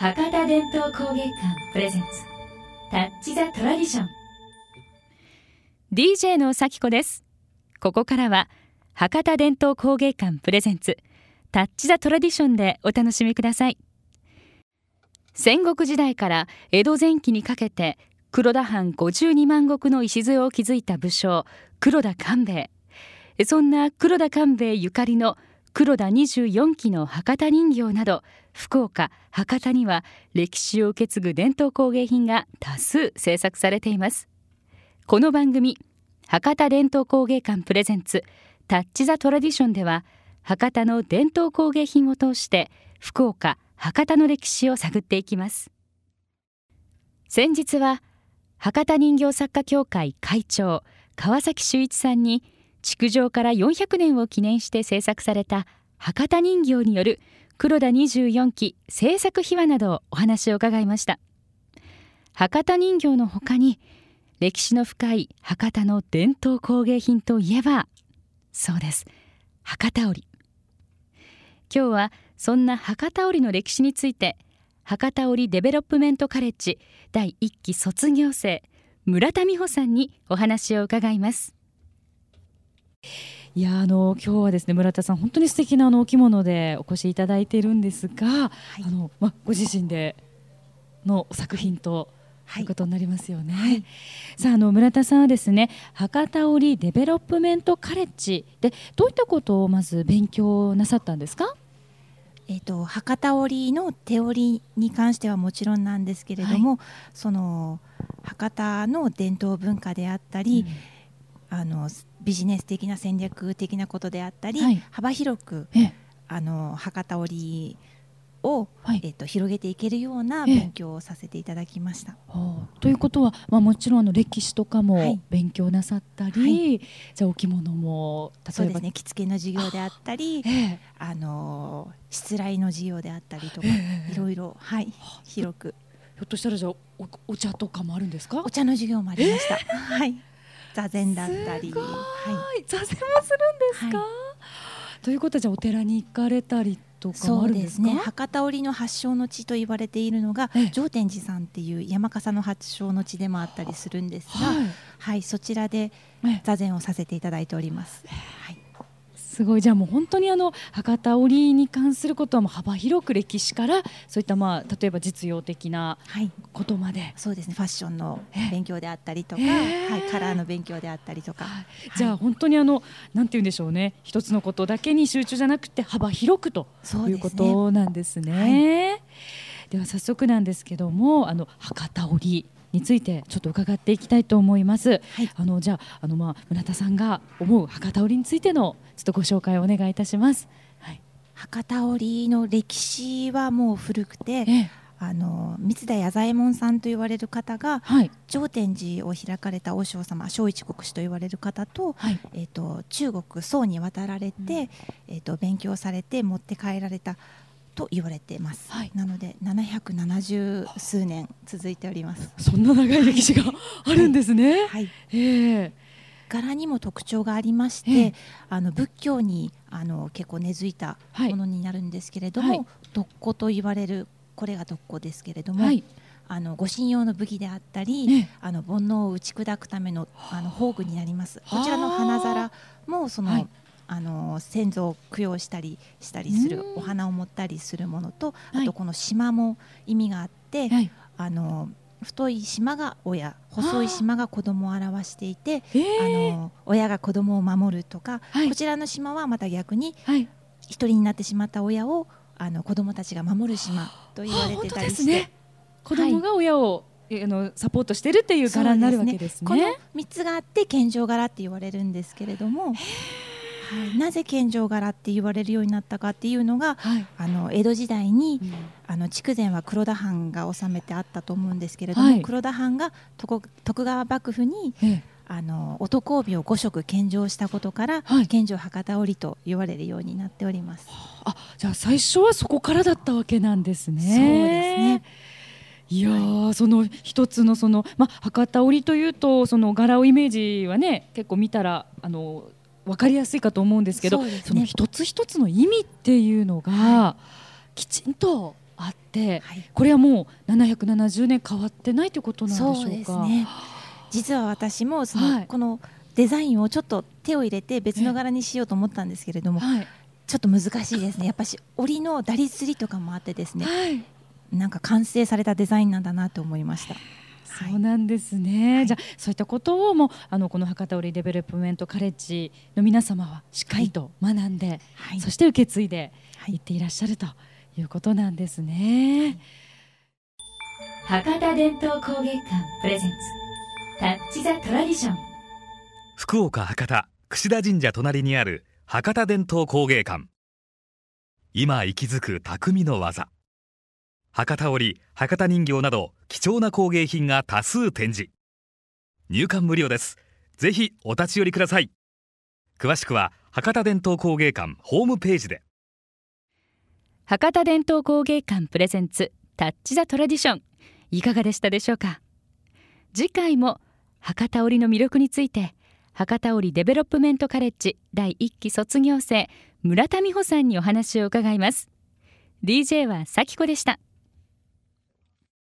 博多伝統工芸館プレゼンツタッチザトラディション。DJ の咲子です。ここからは博多伝統工芸館プレゼンツタッチザトラディションでお楽しみください。戦国時代から江戸前期にかけて黒田藩52万石の礎を築いた武将黒田官兵衛。そんな黒田官兵衛ゆかりの黒田24期の博多人形など福岡博多には歴史を受け継ぐ伝統工芸品が多数制作されています。この番組博多伝統工芸館プレゼンツタッチ・ザ・トラディションでは博多の伝統工芸品を通して福岡博多の歴史を探っていきます。先日は博多人形作家協会会長川崎修一さんに築城から400年を記念して制作された博多人形による黒田24期制作秘話などお話を伺いました。博多人形のほかに歴史の深い博多の伝統工芸品といえばそうです。博多織。今日はそんな博多織の歴史について博多織デベロップメントカレッジ第1期卒業生村田美穂さんにお話を伺います。いやあの今日はですね村田さん本当に素敵なあのお着物でお越しいただいているんですが、はい、あのまご自身での作品ととい。うことになりますよね。はい、さああの村田さんはですね博多織デベロップメントカレッジでどういったことをまず勉強なさったんですか？えーと、博多織の手織に関してはもちろんなんですけれども、はい、その博多の伝統文化であったり、うん、あのビジネス的な戦略的なことであったり、はい、幅広くあの博多織を、はい、えーと、広げていけるような勉強をさせていただきました。えー、ということは、まあ、もちろんあの歴史とかも勉強なさったり、はい、じゃあお着物も例えばそうですね。着付けの授業であったりあ、え。ー、あのしつらいの授業であったりとか、えー、いろいろ、はい、広く。ひょっとしたらじゃあおお茶とかもあるんですか？お茶の授業もありました。はい座禅だったり、はい、座禅もするんですか、はい、ということはじゃあお寺に行かれたりとかそうですね。博多織の発祥の地と言われているのが上天寺さんっていう山笠の発祥の地でもあったりするんですが、はい、はい、そちらで座禅をさせていただいております。はいすごい。じゃあもう本当にあの博多織に関することはもう幅広く歴史からそういったまあ例えば実用的なことまで、はい、そうですね。ファッションの勉強であったりとか、はい、カラーの勉強であったりとか、はい、じゃあ本当にあのなんて言うんでしょうね。一つのことだけに集中じゃなくて幅広くということなんですね。では早速なんですけどもあの博多織についてちょっと伺っていきたいと思います。はい、あのじゃああのまあ村田さんが思う博多織についてのちょっとご紹介をお願いいたします。はい、博多織の歴史はもう古くて、ええ、あの三田弥左衛門さんと言われる方が、はい、上天寺を開かれた和尚様正一国師と言われる方と,、はい。えーと、中国宋に渡られて、うん、えーと勉強されて持って帰られたと言われています、はい、なので770数年続いております。そんな長い歴史があるんですね、はい、え。ー、柄にも特徴がありまして、えー、あの仏教にあの結構根付いたものになるんですけれども、はい、独古と言われるこれが独古ですけれども、はい、あの護身用の武器であったり、あの煩悩を打ち砕くためのあの宝具になります。こちらの花皿もその、はい、あの先祖を供養したりしたりするお花を持ったりするものと、あとこの島も意味があって、はい、あの太い島が親細い島が子供を表していて、あの親が子供を守るとか、はい、こちらの島はまた逆に、一人になってしまった親をあの子供たちが守る島と言われてたりして、ね、子供が親を、あのサポートしてるっていう柄になるわけですね。すね。この3つがあって献上柄って言われるんですけれども。はい、なぜ献上柄って言われるようになったかっていうのが、はい、あの江戸時代に、うん、あの筑前は黒田藩が治めてあったと思うんですけれども、はい、黒田藩が徳川幕府に、あの男帯を5色献上したことから、はい、献上博多織と言われるようになっております。あ、じゃあ最初はそこからだったわけなんですね。そうですね。いや、はい、その一つのそのまあ博多織というとその柄をイメージはね結構見たらあの分かりやすいかと思うんですけどそ、ね,、の一つ一つの意味っていうのが、はい、きちんとあって、はい、これはもう770年変わってないということなんでしょうか？そうね。実は私もその、はい、このデザインをちょっと手を入れて別の柄にしようと思ったんですけれども、はい、ちょっと難しいですね。やっぱし織の打率りとかもあってですね、はい、なんか完成されたデザインなんだなと思いました。そうなんですね、はい、じゃあそういったことをもあのこの博多織デベロップメントカレッジの皆様はしっかりと学んで、はい、そして受け継いでい。っていらっしゃるということなんですね。博多伝統工芸館プレゼンツタッチ・ザ・トラディション。福岡博多櫛田神社隣にある博多伝統工芸館。今息づく匠の技博多織博多人形など貴重な工芸品が多数展示。入館無料です。ぜひお立ち寄りください。詳しくは博多伝統工芸館ホームページで。博多伝統工芸館プレゼンツタッチ・ザ・トラディション。いかがでしたでしょうか？次回も博多織の魅力について博多織デベロップメントカレッジ第1期卒業生村田美穂さんにお話を伺います。DJ は咲子でした。